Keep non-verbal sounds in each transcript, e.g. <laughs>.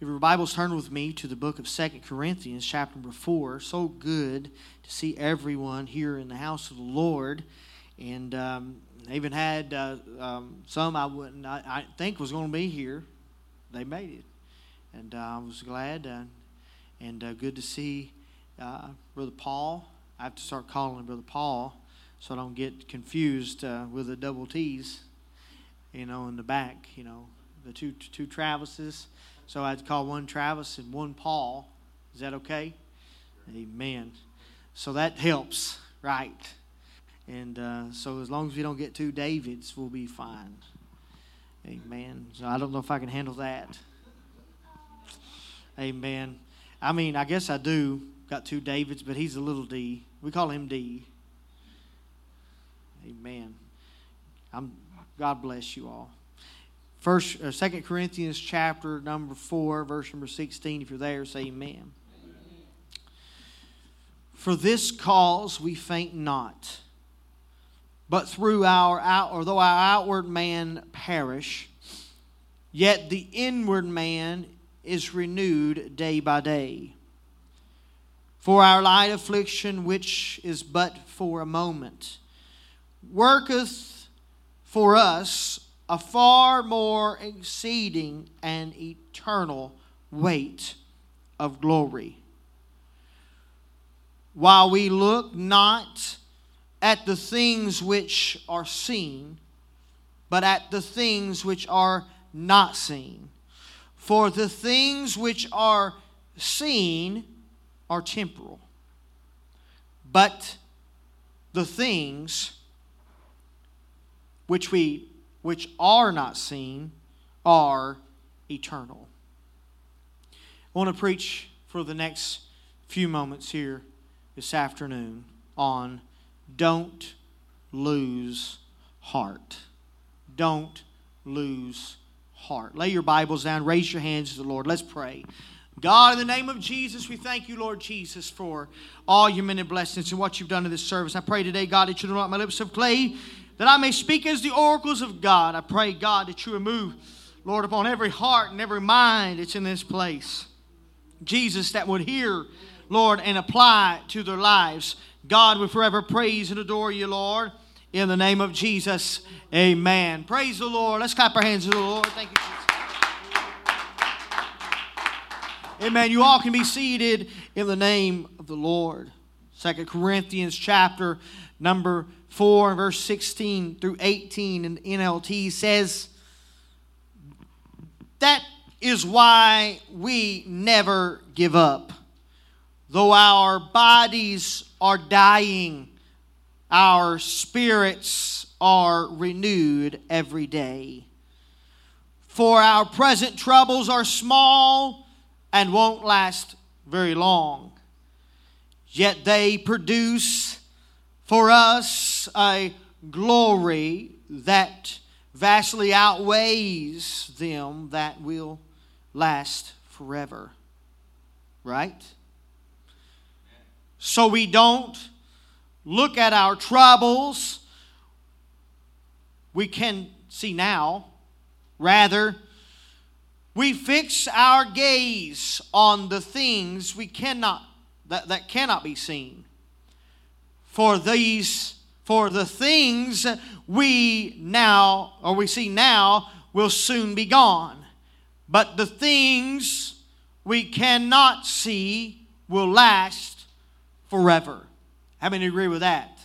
If your Bibles turn with me to the book of Second Corinthians, chapter number 4. So good to see everyone here in the house of the Lord. And um, I even had uh, um, some I wouldn't I, I think was going to be here. They made it. And uh, I was glad uh, and uh, good to see uh, Brother Paul. I have to start calling him Brother Paul so I don't get confused uh, with the double T's, you know, in the back, you know, the two, two Travises. So I'd call one Travis and one Paul. Is that okay? Amen. So that helps, right? And uh, so as long as we don't get two Davids, we'll be fine. Amen. So I don't know if I can handle that. Amen. I mean, I guess I do. Got two Davids, but he's a little D. We call him D. Amen. I'm, God bless you all. First, uh, Second Corinthians chapter number four, verse number sixteen. If you're there, say Amen. amen. For this cause we faint not, but through our out, or though our outward man perish, yet the inward man is renewed day by day. For our light affliction, which is but for a moment, worketh for us a far more exceeding and eternal weight of glory. While we look not at the things which are seen, but at the things which are not seen. For the things which are seen are temporal, but the things which we which are not seen are eternal. I want to preach for the next few moments here this afternoon on don't lose heart. Don't lose heart. Lay your Bibles down, raise your hands to the Lord. Let's pray. God, in the name of Jesus, we thank you, Lord Jesus, for all your many blessings and what you've done in this service. I pray today, God, that you do anoint my lips of clay that I may speak as the oracles of God. I pray, God, that you remove, Lord, upon every heart and every mind that's in this place. Jesus, that would hear, Lord, and apply to their lives. God, we forever praise and adore you, Lord. In the name of Jesus, amen. Praise the Lord. Let's clap our hands to the Lord. Thank you, Jesus. Amen. You all can be seated in the name of the Lord. Second Corinthians chapter number 4, verse 16 through 18 in NLT says, That is why we never give up. Though our bodies are dying, our spirits are renewed every day. For our present troubles are small and won't last very long, yet they produce for us a glory that vastly outweighs them that will last forever. Right? So we don't look at our troubles, we can see now. Rather, we fix our gaze on the things we cannot that, that cannot be seen for these for the things we now or we see now will soon be gone. But the things we cannot see will last forever. How many agree with that?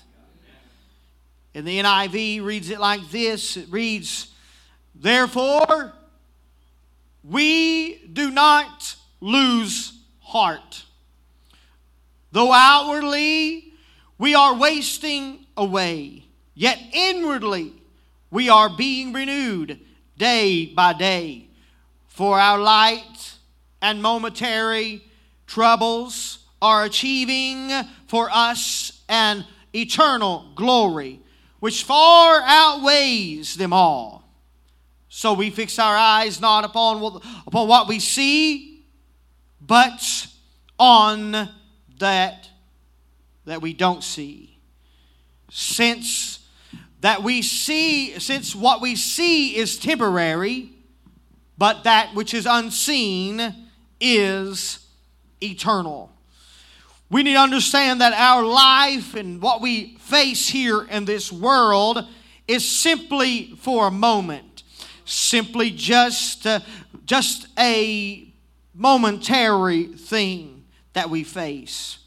And the niv reads it like this. It reads therefore we do not lose heart. Though outwardly we are wasting away, yet inwardly we are being renewed day by day. For our light and momentary troubles are achieving for us an eternal glory which far outweighs them all. So we fix our eyes not upon what, upon what we see, but on that that we don't see. Since that we see, since what we see is temporary, but that which is unseen is eternal. We need to understand that our life and what we face here in this world is simply for a moment, simply just, uh, just a momentary thing that we face.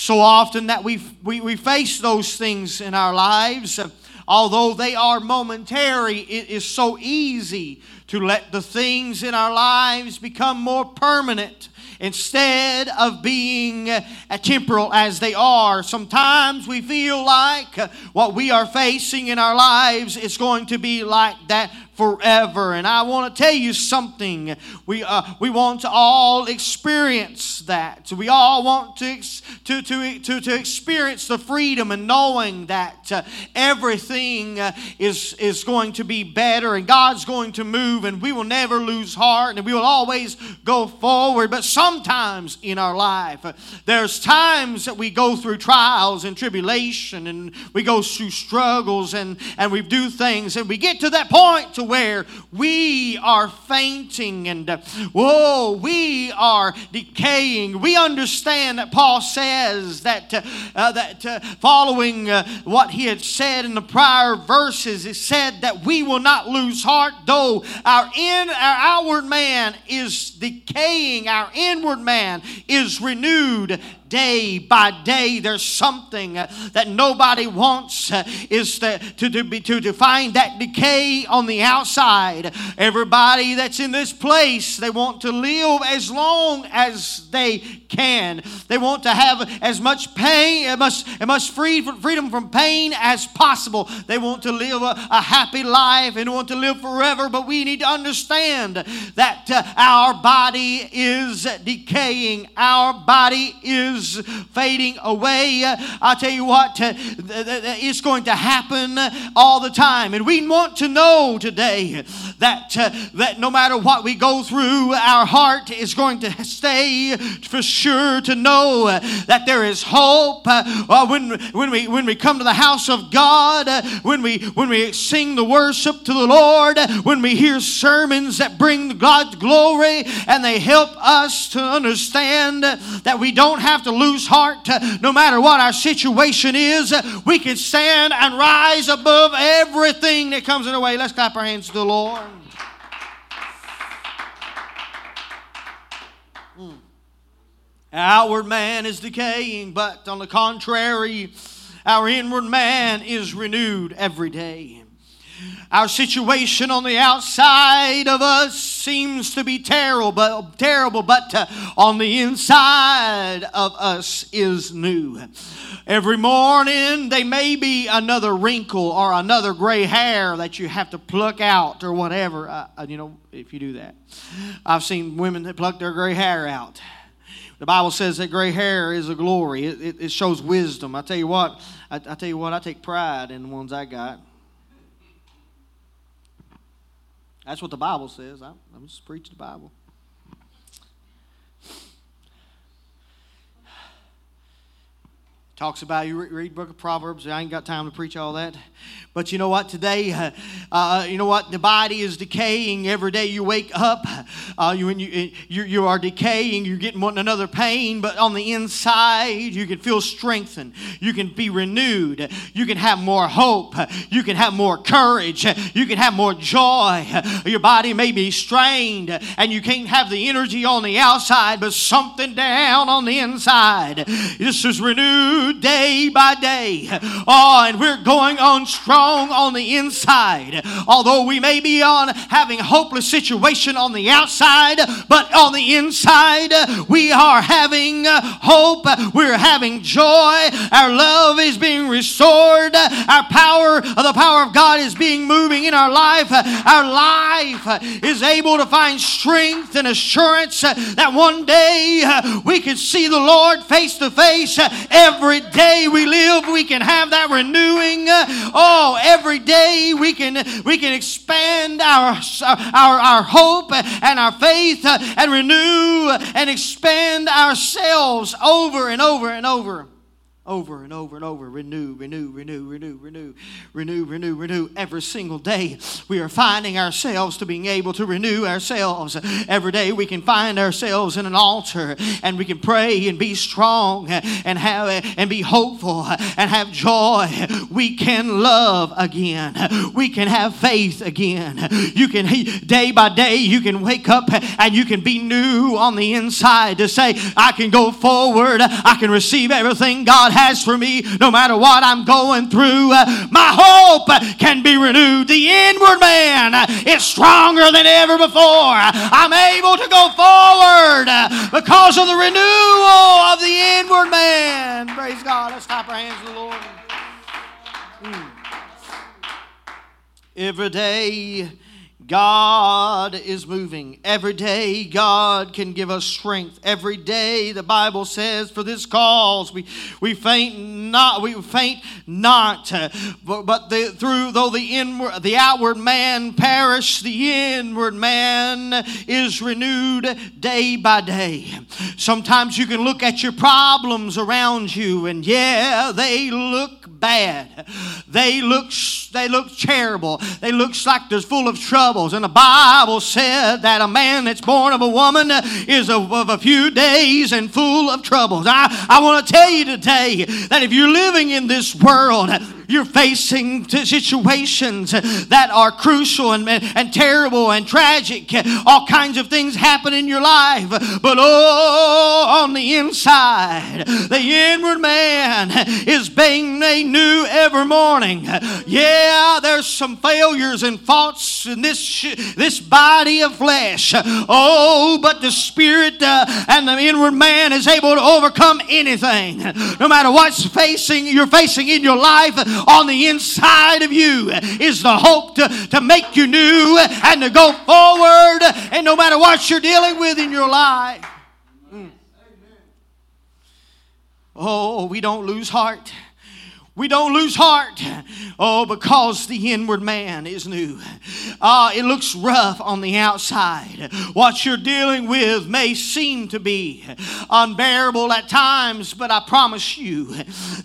So often that we, we, we face those things in our lives, uh, although they are momentary, it is so easy to let the things in our lives become more permanent instead of being uh, temporal as they are. Sometimes we feel like uh, what we are facing in our lives is going to be like that forever. And I want to tell you something. We, uh, we want to all experience that. We all want to, to, to, to, to experience the freedom and knowing that uh, everything uh, is, is going to be better and God's going to move and we will never lose heart and we will always go forward. But sometimes in our life, uh, there's times that we go through trials and tribulation and we go through struggles and, and we do things and we get to that point to where we are fainting and, whoa, we are decaying. We understand that Paul says that, uh, that uh, following uh, what he had said in the prior verses, it said that we will not lose heart, though our, in, our outward man is decaying, our inward man is renewed day by day. There's something that nobody wants is to, to, to, be, to, to find that decay on the outside. Everybody that's in this place, they want to live as long as they can. They want to have as much pain, as much, as much free, freedom from pain as possible. They want to live a, a happy life and want to live forever. But we need to understand that uh, our body is decaying. Our body is is fading away. I tell you what, uh, it's going to happen all the time. And we want to know today that, uh, that no matter what we go through, our heart is going to stay for sure to know that there is hope. Uh, when, when, we, when we come to the house of God, when we, when we sing the worship to the Lord, when we hear sermons that bring God's glory and they help us to understand that we don't have to to lose heart no matter what our situation is. We can stand and rise above everything that comes in our way. Let's clap our hands to the Lord. Hmm. Outward man is decaying, but on the contrary, our inward man is renewed every day. Our situation on the outside of us seems to be terrible, but, terrible, but uh, on the inside of us is new. Every morning, there may be another wrinkle or another gray hair that you have to pluck out or whatever. Uh, uh you know, if you do that, I've seen women that pluck their gray hair out. The Bible says that gray hair is a glory. It, it, it shows wisdom. I tell you what, I, I tell you what, I take pride in the ones I got. That's what the Bible says. I'm, I'm just preaching the Bible. Talks about you read book of proverbs i ain't got time to preach all that. But you know what? Today uh, uh, you know what? The body is decaying every day you wake up. Uh, you, you, you, you are decaying you're getting one another pain but on the inside you can feel strengthened you can be renewed. You can have more hope. You can have more courage. You can have more joy. Your body may be strained and you can't have the energy on the outside but something down on the inside. This is renewed day by day. Oh, and we're going on strong on the inside. Although we may be on having a hopeless situation on the outside, but on the inside, we are having hope. We're having joy. Our love is being restored. Our power, the power of God is being moving in our life. Our life is able to find strength and assurance that one day we can see the Lord face to face every every day we live, we can have that renewing. Uh, oh, every day we can we can expand our our, our hope and our faith and renew and expand ourselves over and over and over over and over and over. Renew, renew, renew, renew, renew, renew, renew, renew. Every single day, we are finding ourselves to being able to renew ourselves. Every day, we can find ourselves in an altar and we can pray and be strong and have and be hopeful and have joy. We can love again. We can have faith again. You can day by day, you can wake up and you can be new on the inside to say, I can go forward. I can receive everything God has for me, no matter what I'm going through. My hope can be renewed. The inward man is stronger than ever before. I'm able to go forward because of the renewal of the inward man. Praise God. Let's clap our hands to the Lord. Mm. Every day God is moving. Every day, God can give us strength. Every day, the Bible says, for this cause we, we faint not, we faint not. But, but the, through though the inward, the outward man perish, the inward man is renewed day by day. Sometimes you can look at your problems around you, and yeah, they look bad. They look they look terrible. They look like they're full of troubles. And the Bible said that a man that's born of a woman is of, of a few days and full of troubles. I, I want to tell you today that if you're living in this world, you're facing situations that are crucial and, and terrible and tragic. All kinds of things happen in your life. But oh, on the inside, the inward man is being made new every morning. Yeah, there's some failures and faults in this, this body of flesh. Oh, but the spirit uh, and the inward man is able to overcome anything. No matter what's facing you're facing in your life, on the inside of you is the hope to, to make you new and to go forward, and no matter what you're dealing with in your life. Mm. Oh, we don't lose heart. We don't lose heart. Oh, because the inward man is new. Uh, it looks rough on the outside. What you're dealing with may seem to be unbearable at times, but I promise you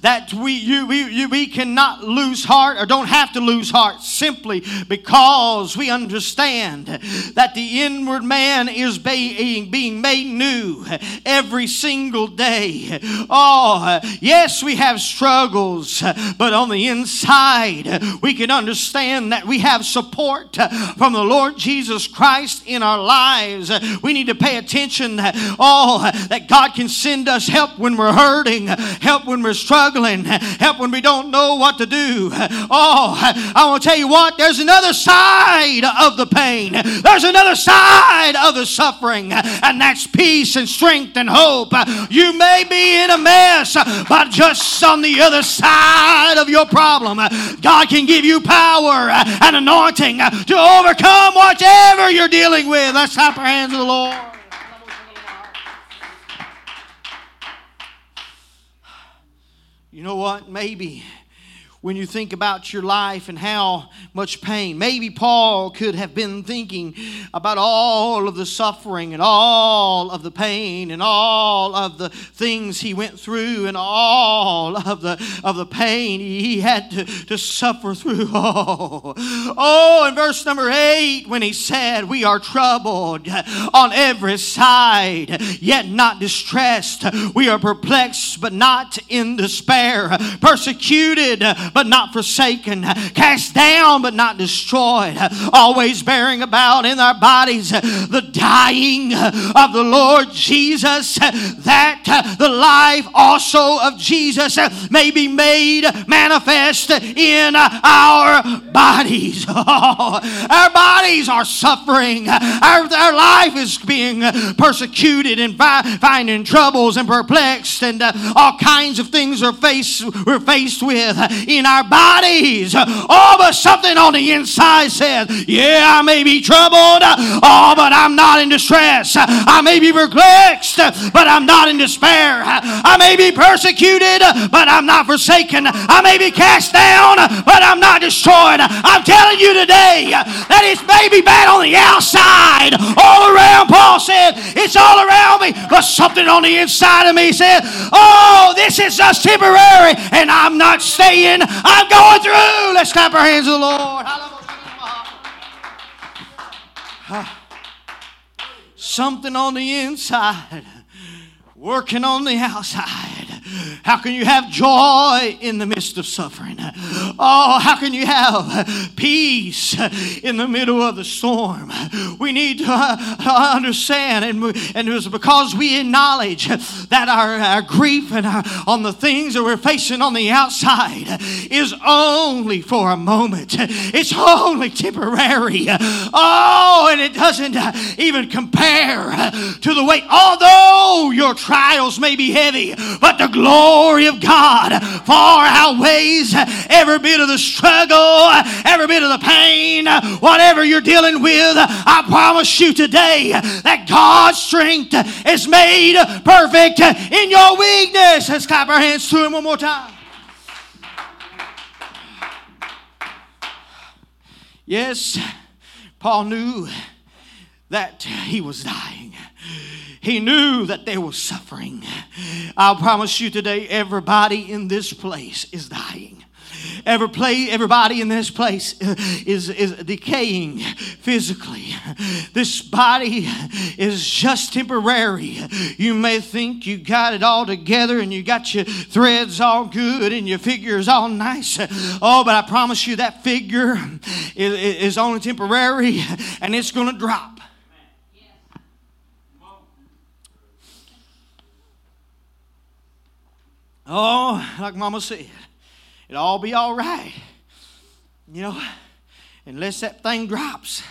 that we, you, we, you, we cannot lose heart or don't have to lose heart simply because we understand that the inward man is being, being made new every single day. Oh, yes, we have struggles but on the inside, we can understand that we have support from the Lord Jesus Christ in our lives. We need to pay attention that, oh, that God can send us help when we're hurting, help when we're struggling, help when we don't know what to do. Oh, I want to tell you what, there's another side of the pain, there's another side of the suffering, and that's peace and strength and hope. You may be in a mess, but just on the other side, side of your problem, God can give you power and anointing to overcome whatever you're dealing with. Let's clap our hands to the Lord. You know what? Maybe when you think about your life and how much pain. Maybe Paul could have been thinking about all of the suffering and all of the pain and all of the things he went through and all of the of the pain he had to, to suffer through. Oh, <laughs> oh, in verse number eight, when he said, We are troubled on every side, yet not distressed. We are perplexed, but not in despair, persecuted but not forsaken, cast down but not destroyed, always bearing about in our bodies the dying of the Lord Jesus, that the life also of Jesus may be made manifest in our bodies. <laughs> our bodies are suffering, our, our life is being persecuted and fi- finding troubles and perplexed, and uh, all kinds of things are faced, we're faced with in in our bodies. Oh, but something on the inside says, Yeah, I may be troubled. Oh, but I'm not in distress. I may be perplexed, but I'm not in despair. I may be persecuted, but I'm not forsaken. I may be cast down, but I'm not destroyed. I'm telling you today that it's maybe bad on the outside, all around. Paul said, It's all around me, but something on the inside of me said, Oh, this is just temporary, and I'm not staying. I'm going through. Let's clap our hands to the Lord. Something on the inside, working on the outside. How can you have joy in the midst of suffering? Oh, how can you have peace in the middle of the storm? We need to understand, and, and it was because we acknowledge that our, our grief and our, on the things that we're facing on the outside is only for a moment. It's only temporary. Oh, and it doesn't even compare to the weight. Although your trials may be heavy, but the glory of God far outweighs every bit of the struggle, every bit of the pain, whatever you're dealing with. I promise you today that God's strength is made perfect in your weakness. Let's clap our hands to Him one more time. Yes, Paul knew that he was dying. He knew that they were suffering. I'll promise you today, everybody in this place is dying. Every play, everybody in this place uh, is, is decaying physically. This body is just temporary. You may think you got it all together and you got your threads all good and your figures all nice. Oh, but I promise you that figure is, is only temporary and it's going to drop. Oh, like Mama said, it'll all be all right. You know, unless that thing drops.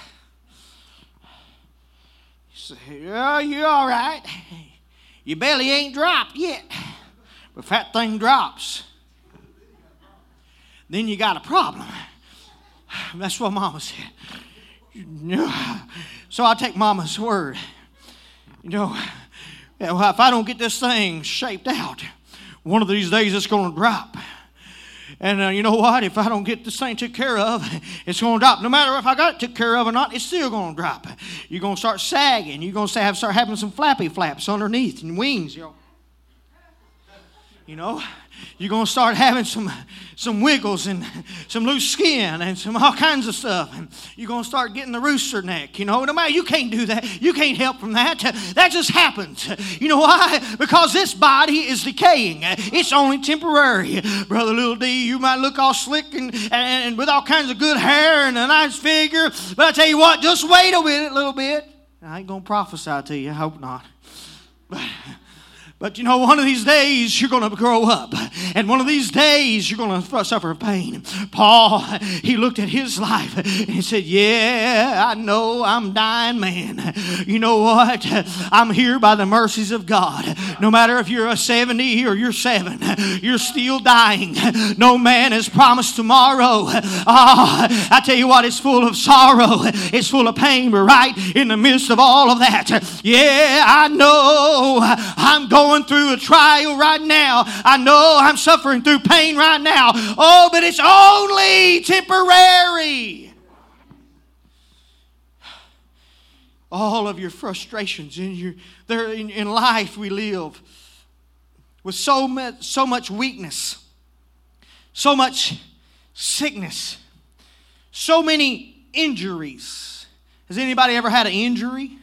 You say, yeah, you're all right. Your belly ain't dropped yet. But if that thing drops, then you got a problem. That's what Mama said. So I take Mama's word. You know, if I don't get this thing shaped out, one of these days it's going to drop. And uh, you know what? If I don't get this thing took care of, it's going to drop. No matter if I got it took care of or not, it's still going to drop. You're going to start sagging. You're going to have, start having some flappy flaps underneath and wings. You know. You know, you're going to start having some, some wiggles and some loose skin and some all kinds of stuff. And you're going to start getting the rooster neck. You know, no matter, you can't do that. You can't help from that. That just happens. You know why? Because this body is decaying. It's only temporary. Brother Little D, you might look all slick and, and with all kinds of good hair and a nice figure. But I tell you what, just wait a minute, little bit. I ain't going to prophesy to you. I hope not. But but you know, one of these days you're going to grow up, and one of these days you're going to suffer pain. Paul, he looked at his life and he said, Yeah, I know I'm dying, man. You know what? I'm here by the mercies of God. No matter if you're a 70 or you're seven, you're still dying. No man is promised tomorrow. Oh, I tell you what, it's full of sorrow, it's full of pain, but right in the midst of all of that, yeah, I know I'm going going through a trial right now. I know I'm suffering through pain right now. Oh, but it's only temporary. All of your frustrations in your there in, in life we live with so much so much weakness, so much sickness, so many injuries. Has anybody ever had an injury?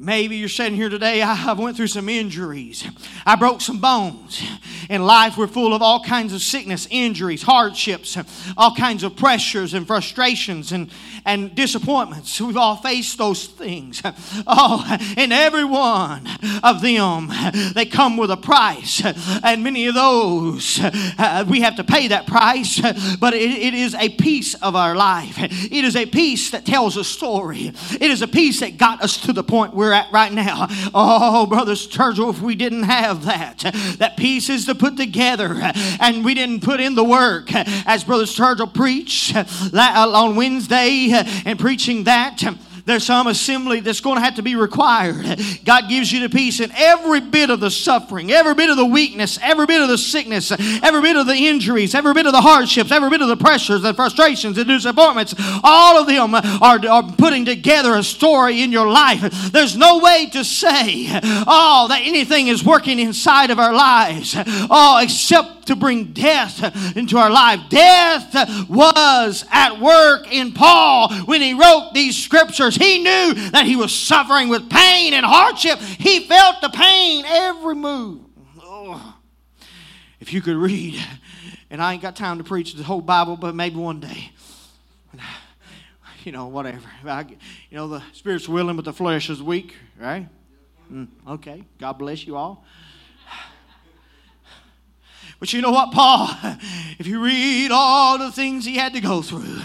Maybe you're sitting here today, I went through some injuries. I broke some bones. In life, we're full of all kinds of sickness, injuries, hardships, all kinds of pressures and frustrations and, and disappointments. We've all faced those things. Oh, and every one of them, they come with a price. And many of those, uh, we have to pay that price, but it, it is a piece of our life. It is a piece that tells a story. It is a piece that got us to the point we're at right now. Oh, Brother Sturgill, if we didn't have that, that piece is the put together and we didn't put in the work, as Brother Sturgill preached on Wednesday and preaching that, there's some assembly that's going to have to be required. God gives you the peace in every bit of the suffering, every bit of the weakness, every bit of the sickness, every bit of the injuries, every bit of the hardships, every bit of the pressures the frustrations the disappointments. All of them are, are putting together a story in your life. There's no way to say, oh, that anything is working inside of our lives, oh, except to bring death into our life. Death was at work in Paul when he wrote these scriptures. He knew that he was suffering with pain and hardship. He felt the pain every move. Oh. If you could read, and I ain't got time to preach the whole Bible, but maybe one day. You know, whatever. I, you know, the spirit's willing, but the flesh is weak, right? Mm, okay. God bless you all. But you know what, Paul? If you read all the things he had to go through,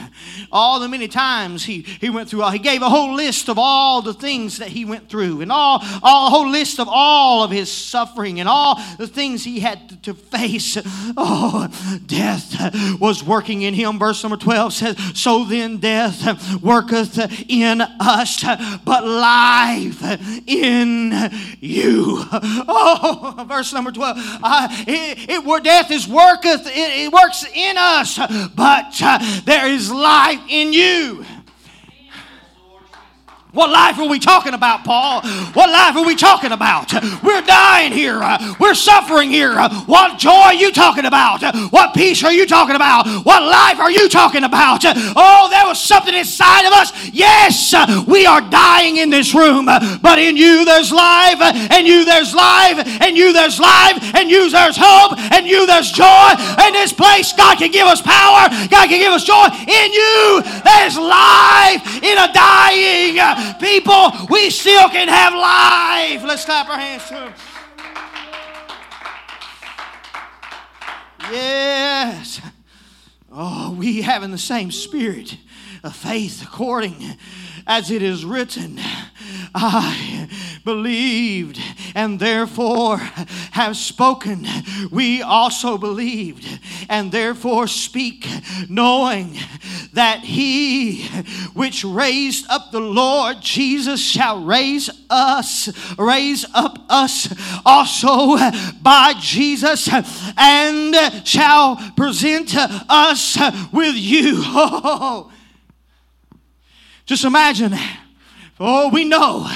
all the many times he, he went through, he gave a whole list of all the things that he went through, and all, all a whole list of all of his suffering and all the things he had to, to face. Oh, death was working in him. Verse number 12 says, So then death worketh in us, but life in you. Oh, verse number 12. Uh, it, it death is worketh, it, it works in us, but uh, there is life in you. What life are we talking about, Paul? What life are we talking about? We're dying here. We're suffering here. What joy are you talking about? What peace are you talking about? What life are you talking about? Oh, there was something inside of us. Yes, we are dying in this room, but in you there's life, and you there's life, and you there's life, and you there's hope, and you there's joy. In this place, God can give us power. God can give us joy. In you, there's life in a dying people, we still can have life. Let's clap our hands to Him. Yes. Oh, we having the same spirit of faith according as it is written. I believed and therefore have spoken. We also believed and therefore speak, knowing that he which raised up the Lord Jesus shall raise us, raise up us also by Jesus and shall present us with you. Oh, <laughs> just imagine that. Oh, we know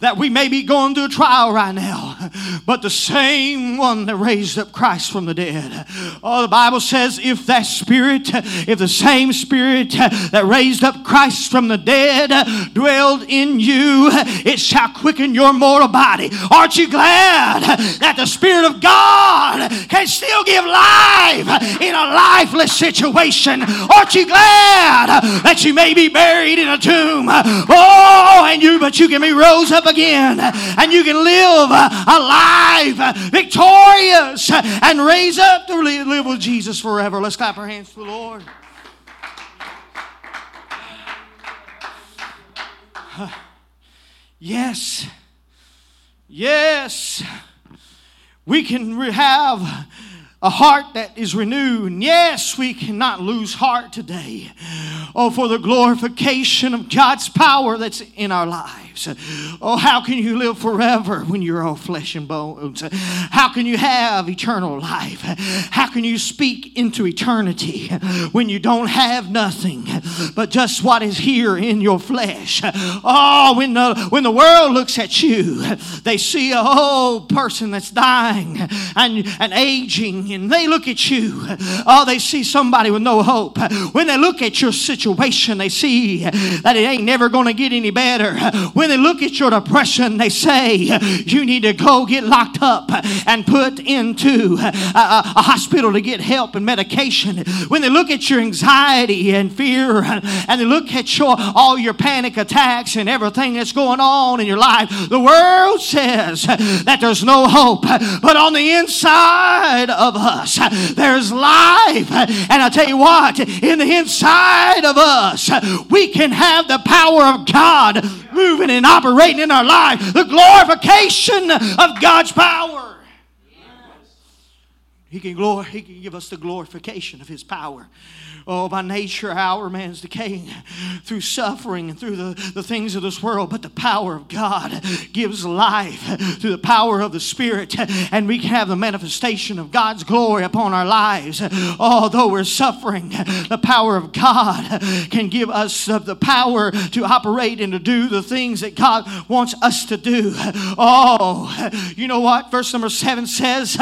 that we may be going through a trial right now, but the same one that raised up Christ from the dead. Oh, the Bible says, if that spirit, if the same spirit that raised up Christ from the dead dwelled in you, it shall quicken your mortal body. Aren't you glad that the Spirit of God can still give life in a lifeless situation? Aren't you glad that you may be buried in a tomb? Oh, Oh, and you, but you can be rose up again and you can live alive, victorious, and raise up to live with Jesus forever. Let's clap our hands to the Lord. <sighs> Yes. Yes. We can have a heart that is renewed. And yes, we cannot lose heart today. Oh, for the glorification of God's power that's in our lives. Oh, how can you live forever when you're all flesh and bones? How can you have eternal life? How can you speak into eternity when you don't have nothing but just what is here in your flesh? Oh, when the, when the world looks at you, they see a whole person that's dying and, and aging, they look at you. Oh, they see somebody with no hope. When they look at your situation, they see that it ain't never going to get any better. When when they look at your depression, they say, You need to go get locked up and put into a, a, a hospital to get help and medication. When they look at your anxiety and fear, and they look at your, all your panic attacks and everything that's going on in your life, the world says that there's no hope. But on the inside of us, there's life. And I tell you what, in the inside of us, we can have the power of God moving and operating in our life. The glorification of God's power. He can, glory, he can give us the glorification of His power. Oh, by nature, our man's decaying through suffering and through the, the things of this world, but the power of God gives life through the power of the Spirit, and we can have the manifestation of God's glory upon our lives. Although we're suffering, the power of God can give us the power to operate and to do the things that God wants us to do. Oh, you know what? Verse number seven says,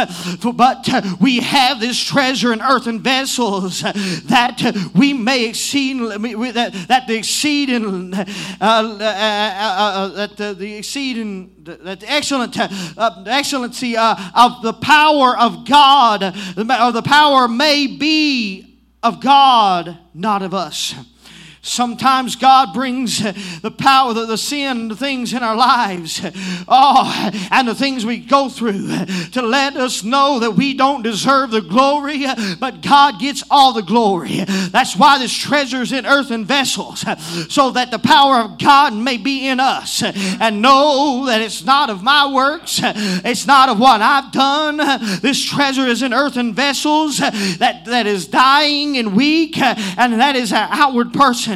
But we have this treasure in earthen vessels that we may exceed that, that the exceeding uh, uh, uh, uh, that the, the exceeding that the excellent uh, excellency of the power of God or the power may be of God, not of us. Sometimes God brings the power, the, the sin, the things in our lives, oh, and the things we go through to let us know that we don't deserve the glory, but God gets all the glory. That's why this treasure is in earthen vessels, so that the power of God may be in us. And know that it's not of my works, it's not of what I've done. This treasure is in earthen vessels that, that is dying and weak, and that is an outward person.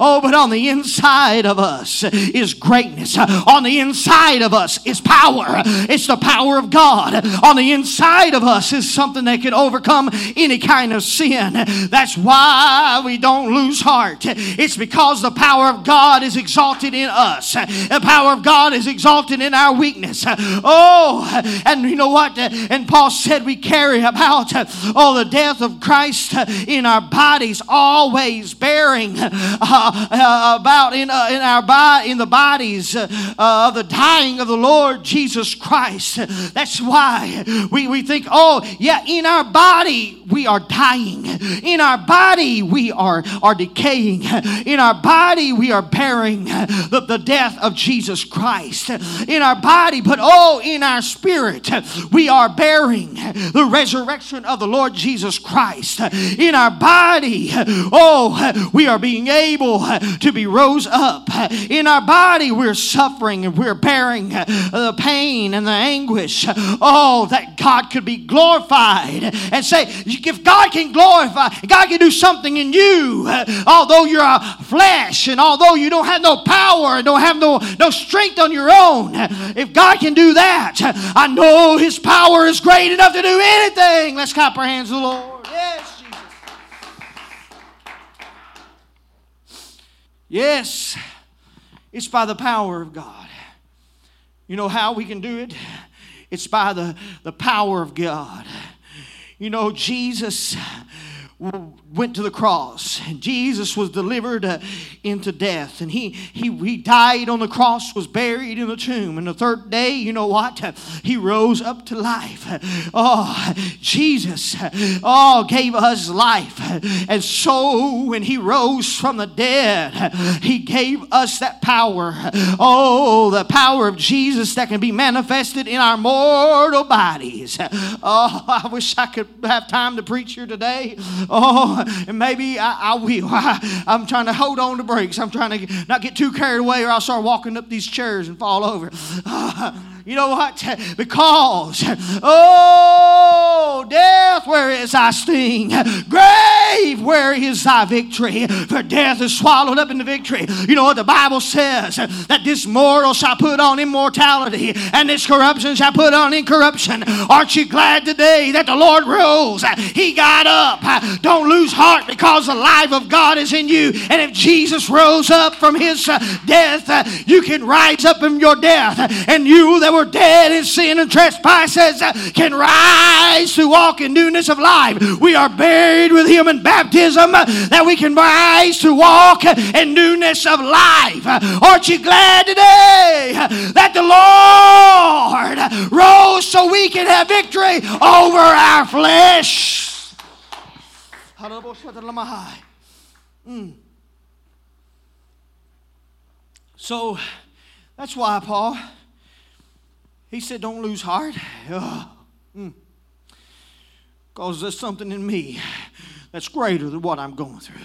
Oh, but on the inside of us is greatness. On the inside of us is power. It's the power of God. On the inside of us is something that can overcome any kind of sin. That's why we don't lose heart. It's because the power of God is exalted in us. The power of God is exalted in our weakness. Oh, and you know what? And Paul said we carry about oh the death of Christ in our bodies, always bearing about in, uh, in our body, in the bodies uh, of the dying of the Lord Jesus Christ. That's why we, we think, oh, yeah, in our body we are dying. In our body we are, are decaying. In our body we are bearing the, the death of Jesus Christ. In our body, but oh, in our spirit we are bearing the resurrection of the Lord Jesus Christ. In our body, oh, we are being able to be rose up. In our body, we're suffering and we're bearing the pain and the anguish. Oh, that God could be glorified and say, if God can glorify, God can do something in you, although you're a flesh and although you don't have no power and don't have no, no strength on your own, if God can do that, I know His power is great enough to do anything. Let's clap our hands to the Lord. Yes. Yes, it's by the power of God. You know how we can do it? It's by the, the power of God. You know, Jesus went to the cross. And jesus was delivered uh, into death. And he, he he died on the cross was buried in the tomb. And the third day you know what? He rose up to life. Oh jesus oh gave us life. And so when he rose from the dead he gave us that power. Oh the power of jesus that can be manifested in our mortal bodies. Oh i wish i could have time to preach here today. Oh, and maybe I, I will. <laughs> I, am trying to hold on to brakes. I'm trying to not get too carried away or I'll start walking up these chairs and fall over. <laughs> You know what? <laughs> Because, oh, death, where is thy sting? Grave, where is thy victory? For death is swallowed up in the victory. You know what the Bible says? That this mortal shall put on immortality, and this corruption shall put on incorruption. Aren't you glad today that the Lord rose? He got up. Don't lose heart because the life of God is in you. And if Jesus rose up from his uh, death, uh, you can rise up from your death. And you that were dead in sin and trespasses can rise to walk in newness of life. We are buried with him baptism that we can rise to walk in newness of life. Aren't you glad today that the Lord rose so we can have victory over our flesh? Mm. So that's why, Paul he said, Don't lose heart. Because mm. there's something in me that's greater than what I'm going through.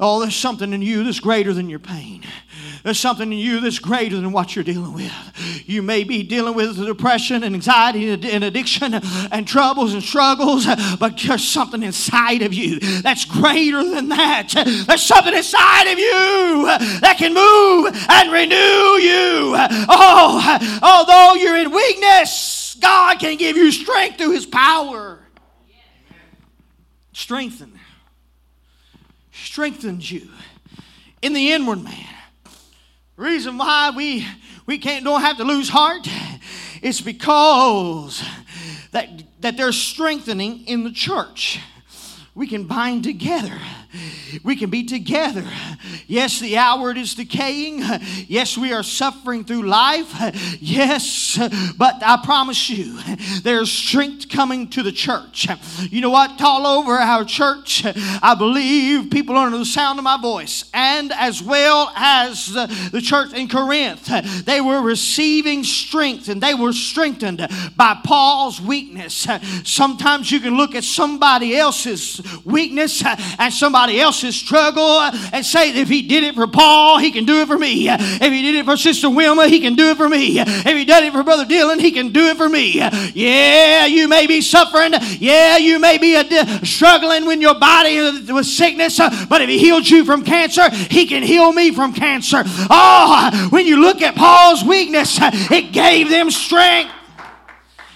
Oh, there's something in you that's greater than your pain. There's something in you that's greater than what you're dealing with. You may be dealing with depression and anxiety and addiction and troubles and struggles, but there's something inside of you that's greater than that. There's something inside of you that can move and renew you. Oh, although you're in weakness, God can give you strength through His power. Strengthen. Strengthens you in the inward man. reason why we, we can't, don't have to lose heart is because that, that there's strengthening in the church. We can bind together we can be together. Yes, the outward is decaying. Yes, we are suffering through life. Yes, but I promise you, there's strength coming to the church. You know what? All over our church, I believe people under the sound of my voice, and as well as the church in Corinth, they were receiving strength and they were strengthened by Paul's weakness. Sometimes you can look at somebody else's weakness and somebody somebody else's struggle and say if he did it for Paul, he can do it for me. If he did it for Sister Wilma, he can do it for me. If he did it for Brother Dylan, he can do it for me. Yeah, you may be suffering. Yeah, you may be a, struggling with your body with sickness, but if he healed you from cancer, he can heal me from cancer. Oh, when you look at Paul's weakness, it gave them strength.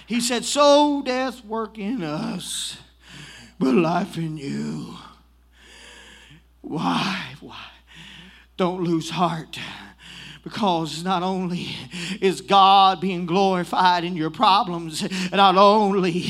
He said, So death work in us, but life in you. Why? Why? Don't lose heart because not only is God being glorified in your problems, not only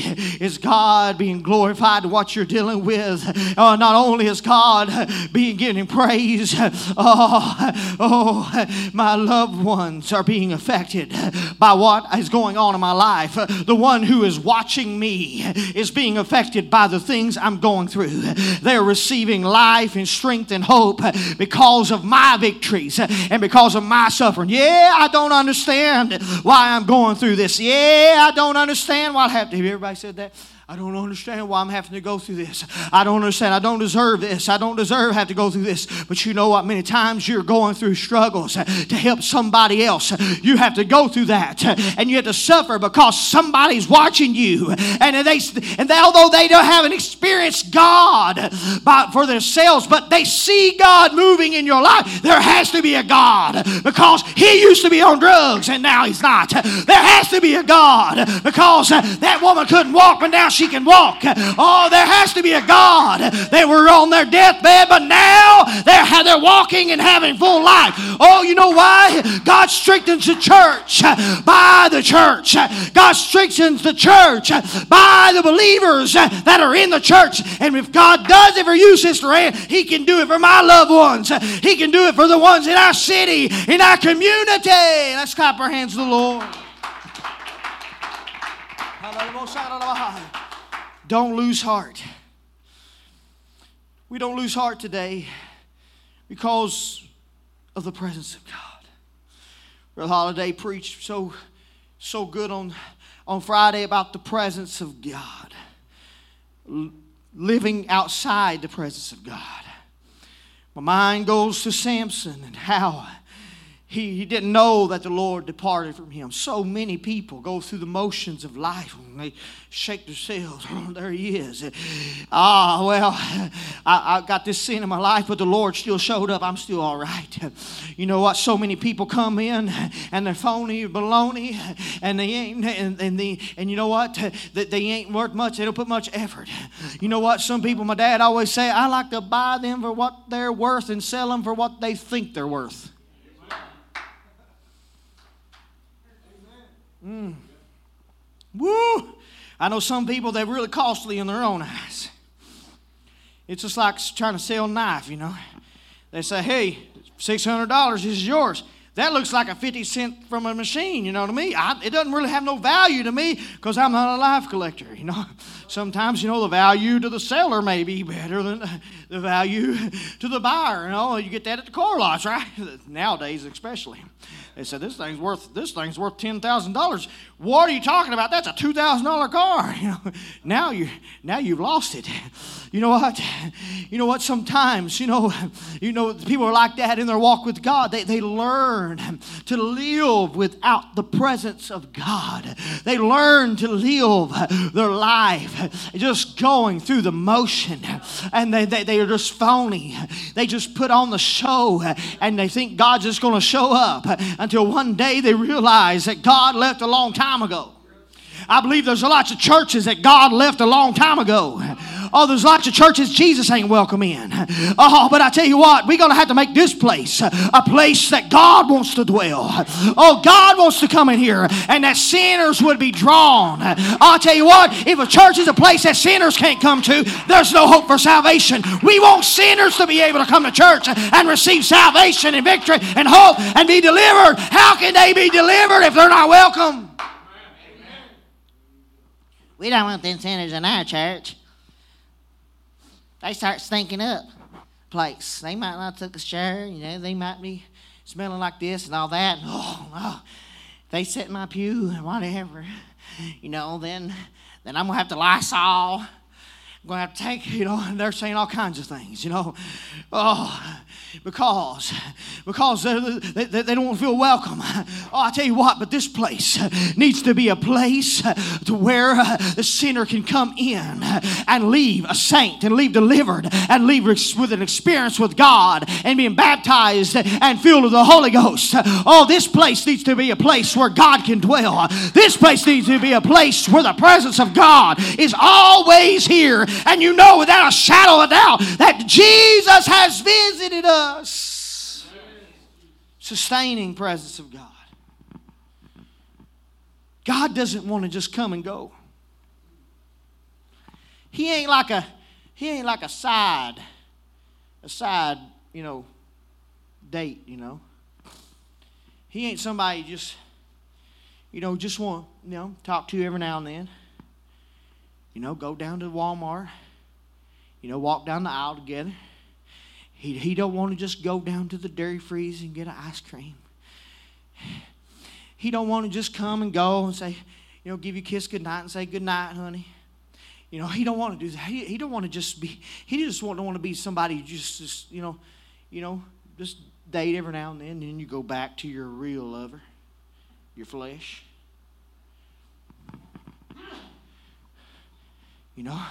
is God being glorified in what you're dealing with, uh, not only is God being given praise, oh, oh, my loved ones are being affected by what is going on in my life. The one who is watching me is being affected by the things I'm going through. They're receiving life and strength and hope because of my victories and because of my suffering. Yeah, I don't understand why I'm going through this. Yeah, I don't understand why I have to. Have everybody said that? I don't understand why I'm having to go through this. I don't understand. I don't deserve this. I don't deserve have to go through this. But you know what? Many times you're going through struggles to help somebody else. You have to go through that, and you have to suffer because somebody's watching you. And they, and they, although they don't have an experienced God by, for themselves, but they see God moving in your life. There has to be a God because He used to be on drugs and now He's not. There has to be a God because that woman couldn't walk, but now can walk. Oh, there has to be a God. They were on their deathbed, but now they're, they're walking and having full life. Oh, you know why? God strengthens the church by the church. God strengthens the church by the believers that are in the church. And if God does it for you, Sister Ann, He can do it for my loved ones. He can do it for the ones in our city, in our community. Let's clap our hands to the Lord. Don't lose heart. We don't lose heart today because of the presence of God. Brother Holiday preached so, so good on, on Friday about the presence of God, living outside the presence of God. My mind goes to Samson and how he, he didn't know that the Lord departed from him. So many people go through the motions of life and they shake themselves. <laughs> Oh, there he is. Ah, well, I, I got this sin in my life, but the Lord still showed up. I'm still all right. You know what? So many people come in and they're phony, baloney, and they ain't, and, and, the, and you know what? That they ain't worth much. They don't put much effort. You know what? Some people, my dad always say, I like to buy them for what they're worth and sell them for what they think they're worth. Mm. Woo! I know some people, they're really costly in their own eyes. It's just like trying to sell a knife, you know. They say, hey, $600, this is yours. That looks like a 50 cent from a machine, you know what I mean? I, it doesn't really have no value to me because I'm not a life collector, you know. <laughs> Sometimes, you know, the value to the seller may be better than <laughs> the value to the buyer, you know. You get that at the car lots, right? <laughs> Nowadays, especially. They said this thing's worth this thing's worth ten thousand dollars. What are you talking about? That's a two thousand dollar car. <laughs> You know, now you now you've lost it. <laughs> You know what? <laughs> You know what? Sometimes you know you know people are like that in their walk with God. They they learn to live without the presence of God. They learn to live their life just going through the motion, and they they, they are just phony. They just put on the show, and they think God's just going to show up until one day they realize that God left a long time ago. I believe there's lots of churches that God left a long time ago. Oh, there's lots of churches Jesus ain't welcome in. Oh, but I tell you what, we're going to have to make this place a place that God wants to dwell. Oh, God wants to come in here and that sinners would be drawn. I'll tell you what, if a church is a place that sinners can't come to, there's no hope for salvation. We want sinners to be able to come to church and receive salvation and victory and hope and be delivered. How can they be delivered if they're not welcome? We don't want them sinners in our church. They start stinking up place. They might not took a shower, you know, they might be smelling like this and all that. Oh, oh. They sit in my pew and whatever. You know, then then I'm gonna have to Lysol. I'm gonna have to take, you know, they're saying all kinds of things, you know. Oh, because because they, they, they, don't feel welcome. Oh, I tell you what, but this place needs to be a place to where the sinner can come in and leave a saint and leave delivered and leave with an experience with God and being baptized and filled with the Holy Ghost. Oh, this place needs to be a place where God can dwell. This place needs to be a place where the presence of God is always here. And you know without a shadow of a doubt that Jesus has visited us us. Sustaining presence of God. God doesn't want to just come and go. He ain't like a he ain't like a side a side, you know, date, you know. He ain't somebody just you know, just want, you know, talk to every now and then. You know, go down to Walmart. You know, walk down the aisle together. He, he don't want to just go down to the dairy freeze and get an ice cream. He don't want to just come and go and say, you know, give you a kiss goodnight and say goodnight, honey. You know, he don't want to do that. He, he don't want to just be, he just don't want to be somebody just, just, you know, you know, just date every now and then, and then you go back to your real lover, your flesh. You know,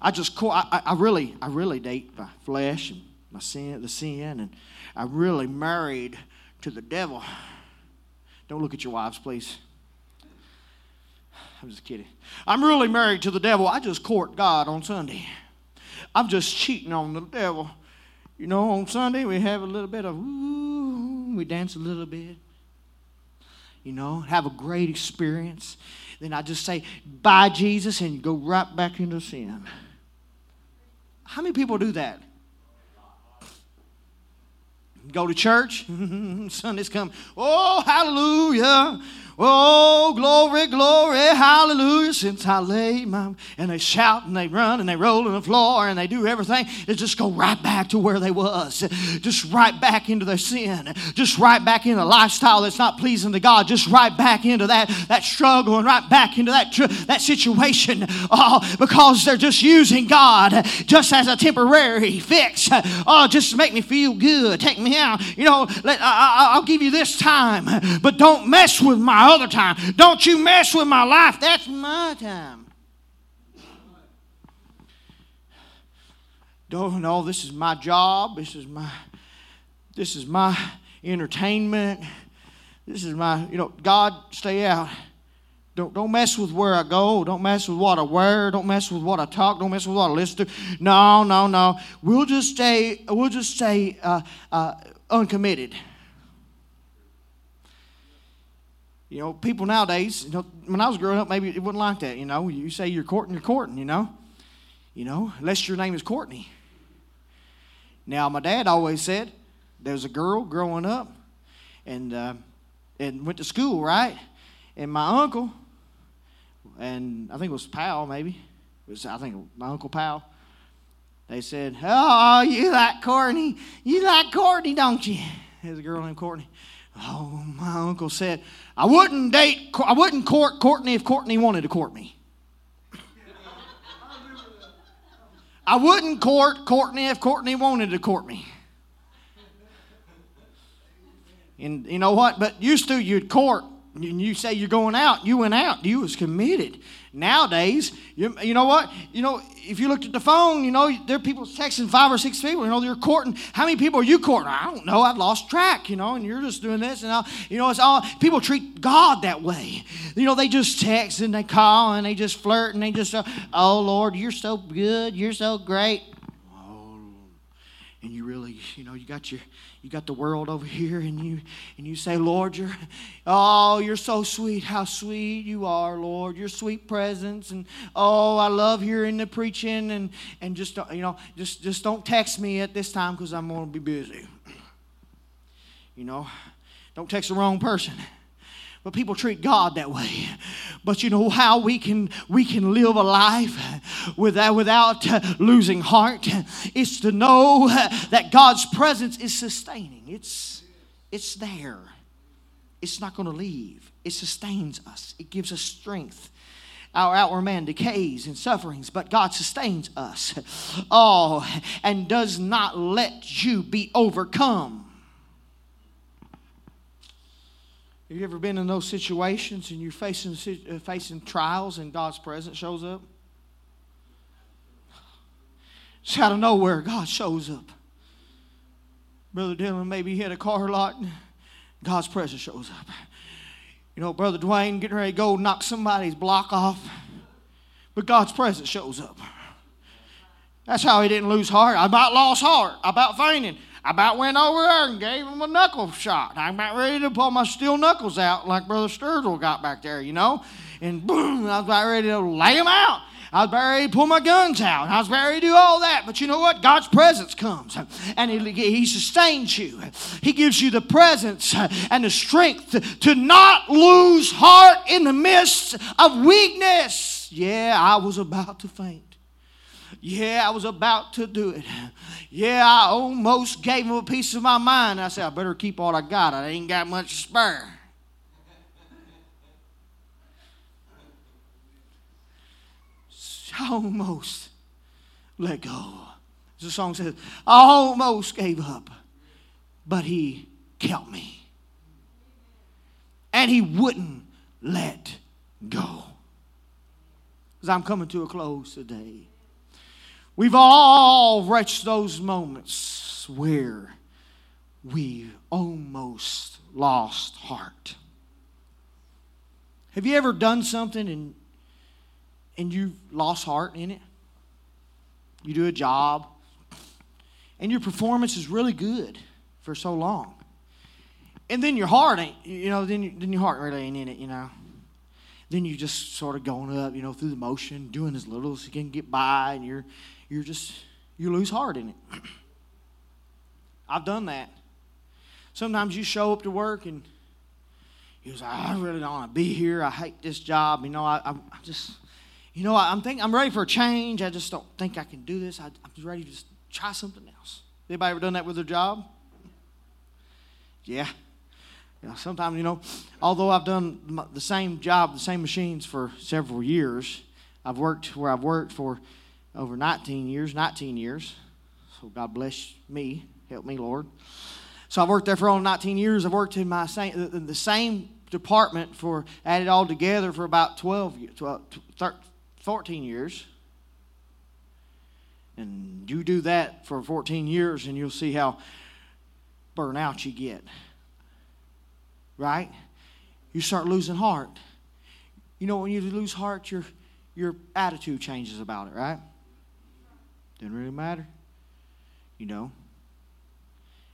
I just, I, I really, I really date my flesh and my sin, the sin, and I really married to the devil. Don't look at your wives, please. I'm just kidding. I'm really married to the devil. I just court God on Sunday. I'm just cheating on the devil. You know, on Sunday we have a little bit of ooh, we dance a little bit. You know, have a great experience. Then I just say, bye, Jesus, and go right back into sin. How many people do that? Go to church. <laughs> Sunday's come. Oh, hallelujah. Oh, glory, glory, hallelujah, since I lay my. And they shout and they run and they roll on the floor and they do everything. They just go right back to where they was. Just right back into their sin. Just right back into a lifestyle that's not pleasing to God. Just right back into that, that struggle and right back into that, that situation. Oh, because they're just using God just as a temporary fix. Oh, just to make me feel good. Take me out. You know, let, I, I'll give you this time, but don't mess with my other time. Don't you mess with my life. That's my time. Don't know this is my job. This is my this is my entertainment. This is my, you know, God, stay out. Don't, don't mess with where I go. Don't mess with what I wear. Don't mess with what I talk. Don't mess with what I listen to. No, no, no. We'll just stay. We'll just stay uh, uh, uncommitted. You know, people nowadays, you know, when I was growing up, maybe it wasn't like that. You know, you say you're courting, you're courting, you know. You know, unless your name is Courtney. Now, my dad always said there was a girl growing up and, uh, and went to school, right? And my uncle, and I think it was Powell, maybe. It was, I think my Uncle Powell. They said, Oh, you like Courtney. You like Courtney, don't you? There's a girl named Courtney. Oh, my uncle said, I wouldn't date, I wouldn't court Courtney if Courtney wanted to court me. I wouldn't court Courtney if Courtney wanted to court me. And you know what? But used to, you'd court and you say you're going out, you went out. You was committed. Nowadays, you, you know what? You know, if you looked at the phone, you know, there are people texting five or six people. You know, they're courting. How many people are you courting? I don't know. I've lost track. You know, and you're just doing this and all. You know, it's all people treat God that way. You know, they just text and they call and they just flirt and they just, uh, oh Lord, you're so good. You're so great. Oh, and you really, you know, you got your you got the world over here and you and you say lord you're oh you're so sweet. How sweet you are lord. Your sweet presence and oh i love hearing the preaching and and just you know just just don't text me at this time because i'm going to be busy. You know don't text the wrong person but people treat God that way. But you know how we can we can live a life without without losing heart? It's to know that God's presence is sustaining. It's it's there. It's not going to leave. It sustains us. It gives us strength. Our outward man decays in sufferings, but God sustains us. Oh, and does not let you be overcome Have you ever been in those situations and you're facing, uh, facing trials and God's presence shows up? It's out of nowhere, God shows up. Brother Dylan maybe hit a car lot and God's presence shows up. You know, Brother Dwayne getting ready to go knock somebody's block off, but God's presence shows up. That's how he didn't lose heart. I about lost heart. I about fainting. I about went over there and gave him a knuckle shot. I'm about ready to pull my steel knuckles out like Brother Sturgill got back there, you know? And boom, I was about ready to lay him out. I was about ready to pull my guns out. I was about ready to do all that. But you know what? God's presence comes and He, he sustains you. He gives you the presence and the strength to not lose heart in the midst of weakness. Yeah, I was about to faint. Yeah, I was about to do it. Yeah, I almost gave him a piece of my mind. I said, I better keep all I got. I ain't got much to spare. I <laughs> almost let go. As the song says, I almost gave up, but he kept me. And he wouldn't let go. As I'm coming to a close today. We've all reached those moments where we almost lost heart. Have you ever done something and and you lost heart in it? You do a job and your performance is really good for so long. And then your heart ain't, you know, then, then your heart really ain't in it, you know. Then you're just sort of going up, you know, through the motion, doing as little as you can get by, and you're you're just, you lose heart in it. <clears throat> I've done that. Sometimes you show up to work and you was like, I really don't want to be here. I hate this job. You know, I, I, I just, you know, I, am think I'm ready for a change. I just don't think I can do this. I, I'm ready to just try something else. Anybody ever done that with their job? Yeah. You know, sometimes, you know, although I've done the same job, the same machines for several years, I've worked where I've worked for over 19 years, 19 years. So God bless me. Help me, Lord. So I've worked there for only 19 years. I've worked in my same, the same department for, added all together for about 12, 12 13, 14 years. And you do that for 14 years and you'll see how burnout you get. Right? You start losing heart. You know, when you lose heart, your, your attitude changes about it, right? Doesn't really matter. You know,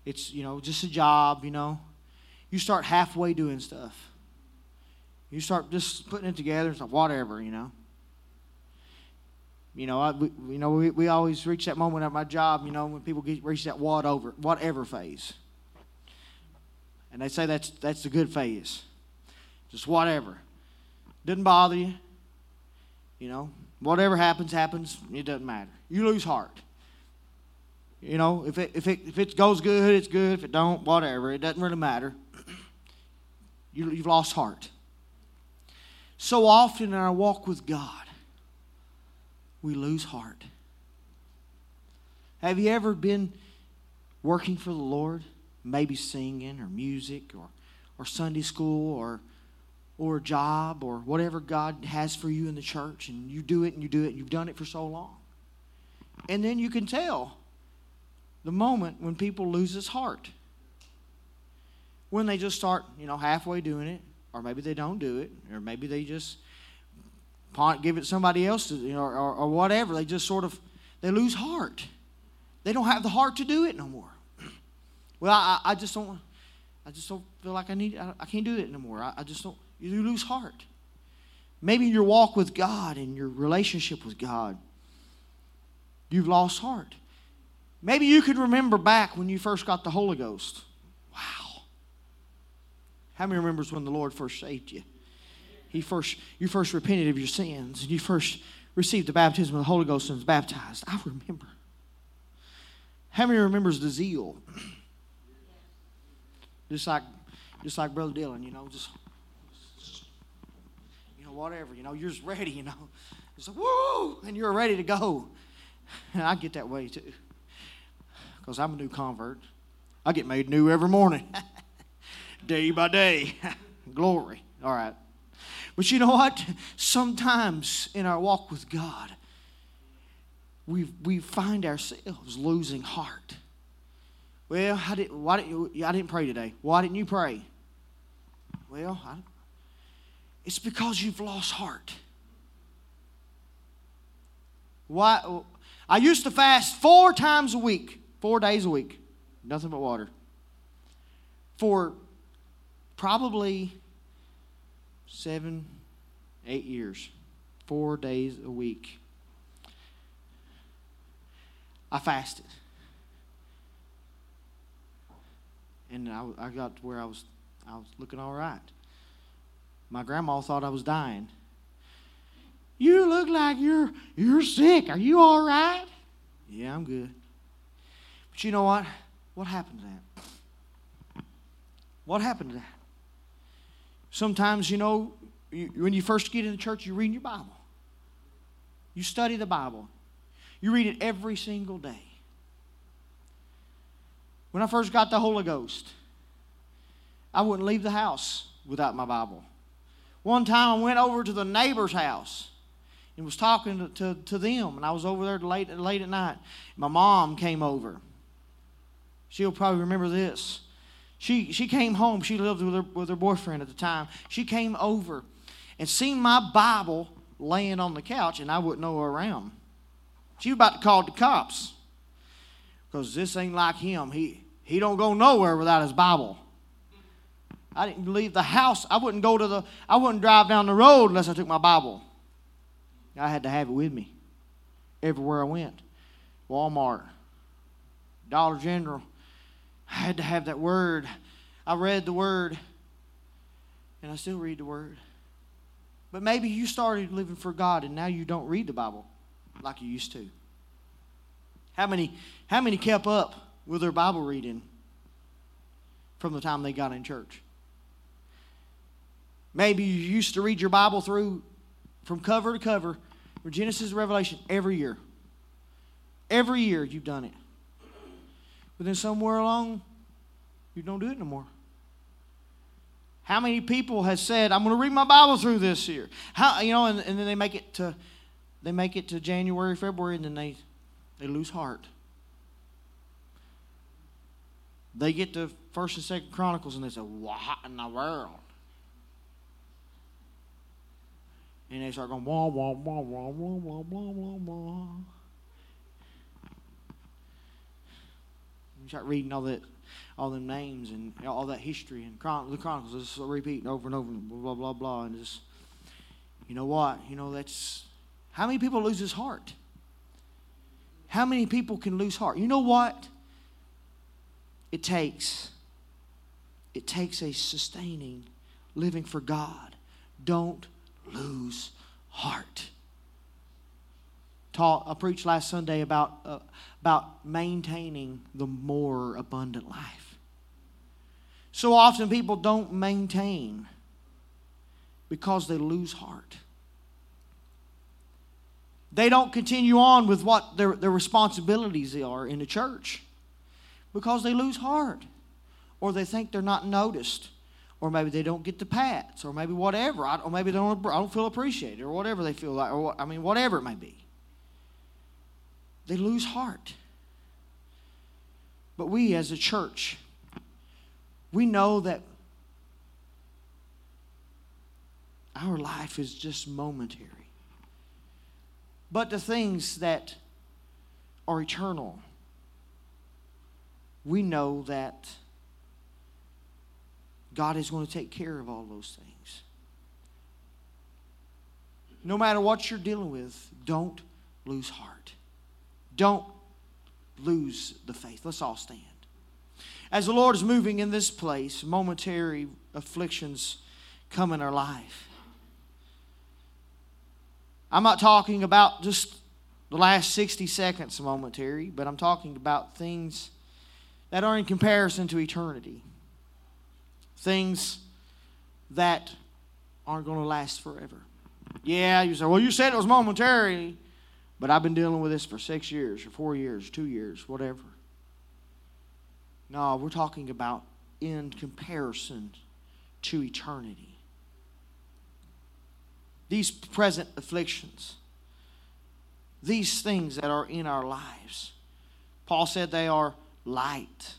it's, you know, just a job, you know. You start halfway doing stuff. You start just putting it together, stuff, whatever, you know. You know, I, we, you know, we, we always reach that moment at my job, you know, when people get, reach that whatever, whatever phase. And they say that's, that's the good phase. Just whatever. Doesn't bother you. You know, whatever happens, happens. It doesn't matter you lose heart. You know, if it, if it, if it goes good, it's good. If it don't, whatever. It doesn't really matter. <clears throat> You, you've lost heart. So often in our walk with God, we lose heart. Have you ever been working for the Lord? Maybe singing or music or, or Sunday school or, or a job or whatever God has for you in the church, and you do it and you do it, and you've done it for so long. And then you can tell the moment when people lose his heart. When they just start, you know, halfway doing it, or maybe they don't do it, or maybe they just give it somebody else, to, you know, or, or whatever. They just sort of they lose heart. They don't have the heart to do it no more. <clears throat> well, I, I just don't. I just don't feel like I need. I, I can't do it anymore. I, I just don't. You lose heart. Maybe your walk with God and your relationship with God, you've lost heart. Maybe you could remember back when you first got the Holy Ghost. Wow. How many remembers when the Lord first saved you? He first, you first repented of your sins and you first received the baptism of the Holy Ghost and was baptized. I remember. How many remembers the zeal? Just like, just like Brother Dylan, you know, just, you know, whatever, you know, you're just ready, you know. It's like, woo, and you're ready to go. <laughs> And I get that way too because I'm a new convert. I get made new every morning, <laughs> day by day. <laughs> Glory. All right. But you know what? Sometimes in our walk with God, we, we find ourselves losing heart. Well, I didn't, why didn't you, I didn't pray today. Why didn't you pray? Well, I, it's because you've lost heart. Why? I used to fast four times a week. Four days a week, nothing but water. For probably seven, eight years, four days a week. I fasted. And I, I got to where I was, I was looking all right. My grandma thought I was dying. You look like you're, you're sick. Are you all right? Yeah, I'm good. But you know what? What happened to that? What happened to that? Sometimes, you know, you, when you first get in the church, you read your Bible. You study the Bible. You read it every single day. When I first got the Holy Ghost, I wouldn't leave the house without my Bible. One time I went over to the neighbor's house and was talking to, to, to them, and I was over there late, late at night. My mom came over. She'll probably remember this. She, she came home. She lived with her, with her boyfriend at the time. She came over and seen my Bible laying on the couch, and I wouldn't know her around. She was about to call the cops because this ain't like him. He, he don't go nowhere without his Bible. I didn't leave the house. I wouldn't go to the, I wouldn't drive down the road unless I took my Bible. I had to have it with me everywhere I went. Walmart, Dollar General, I had to have that word. I read the word, and I still read the word. But maybe you started living for God and now you don't read the Bible like you used to. How many, how many kept up with their Bible reading from the time they got in church? Maybe you used to read your Bible through from cover to cover, from Genesis Revelation, every year. Every year you've done it. But then somewhere along, you don't do it no more. How many people has said, I'm going to read my Bible through this year? How you know, and, and then they make it to they make it to January, February, and then they they lose heart. They get to First and Second Chronicles and they say, What in the world? And they start going, wah, wah, wah, wah, wah, wah, wah, wah, wah. You start reading all that, all them names and all that history and chron- the chronicles just repeating over and over and blah blah blah and just, you know what? You know that's how many people lose his heart. How many people can lose heart? You know what? It takes. It takes a sustaining living for God. Don't lose heart taught, I preached last Sunday about, uh, about maintaining the more abundant life. So often people don't maintain because they lose heart. They don't continue on with what their, their responsibilities are in the church because they lose heart or they think they're not noticed or maybe they don't get the pats or maybe whatever or maybe they don't, I don't feel appreciated or whatever they feel like or I mean whatever it may be. They lose heart. But we as a church, we know that our life is just momentary. But the things that are eternal, we know that God is going to take care of all those things. No matter what you're dealing with, don't lose heart. Don't lose the faith. Let's all stand. As the Lord is moving in this place, momentary afflictions come in our life. I'm not talking about just the last 60 seconds momentary, but I'm talking about things that are in comparison to eternity. Things that aren't going to last forever. Yeah, you say, well, you said it was momentary, but I've been dealing with this for six years, or four years, two years, whatever. No, we're talking about in comparison to eternity. These present afflictions, these things that are in our lives, Paul said they are light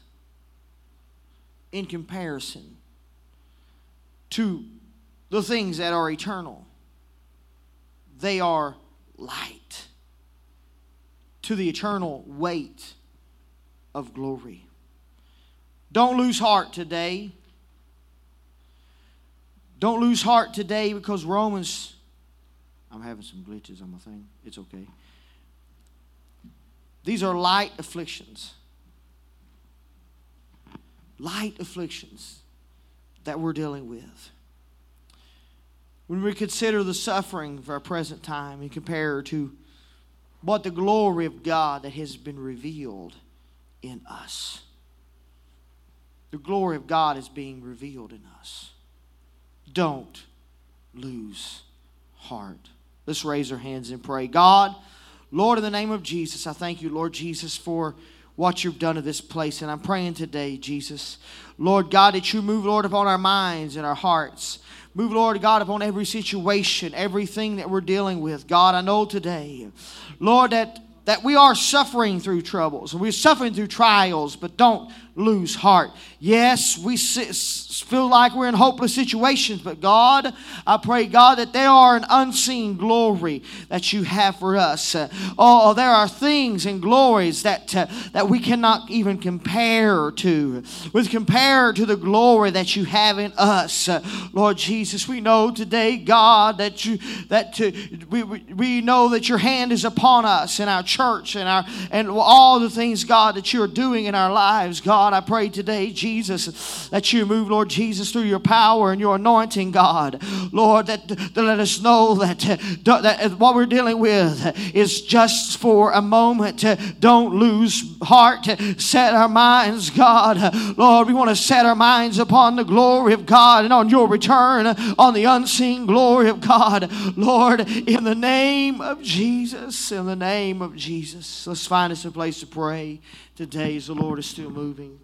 in comparison to the things that are eternal. They are light to the eternal weight of glory. Don't lose heart today. Don't lose heart today because Romans. I'm having some glitches on my thing. It's okay. These are light afflictions. Light afflictions that we're dealing with. When we consider the suffering of our present time and compare to what the glory of God that has been revealed in us. The glory of God is being revealed in us. Don't lose heart. Let's raise our hands and pray. God, Lord, in the name of Jesus, I thank you, Lord Jesus, for what you've done to this place. And I'm praying today, Jesus, Lord God, that you move, Lord, upon our minds and our hearts. Move, Lord God, upon every situation, everything that we're dealing with. God, I know today, Lord, that, that we are suffering through troubles and we're suffering through trials, but don't lose heart. Yes, we feel like we're in hopeless situations, but God, I pray, God, that there are an unseen glory that you have for us. Uh, oh, there are things and glories that, uh, that we cannot even compare to. With compare to the glory that you have in us. Uh, Lord Jesus, we know today, God, that you that uh, we, we know that your hand is upon us in our church and our and all the things, God, that you're doing in our lives, God. God, I pray today, Jesus, that you move, Lord Jesus, through your power and your anointing, God. Lord, that, that let us know that, that what we're dealing with is just for a moment. Don't lose heart. Set our minds, God. Lord, we want to set our minds upon the glory of God and on your return, on the unseen glory of God. Lord, in the name of Jesus, in the name of Jesus. Let's find us a place to pray today as the Lord is still moving.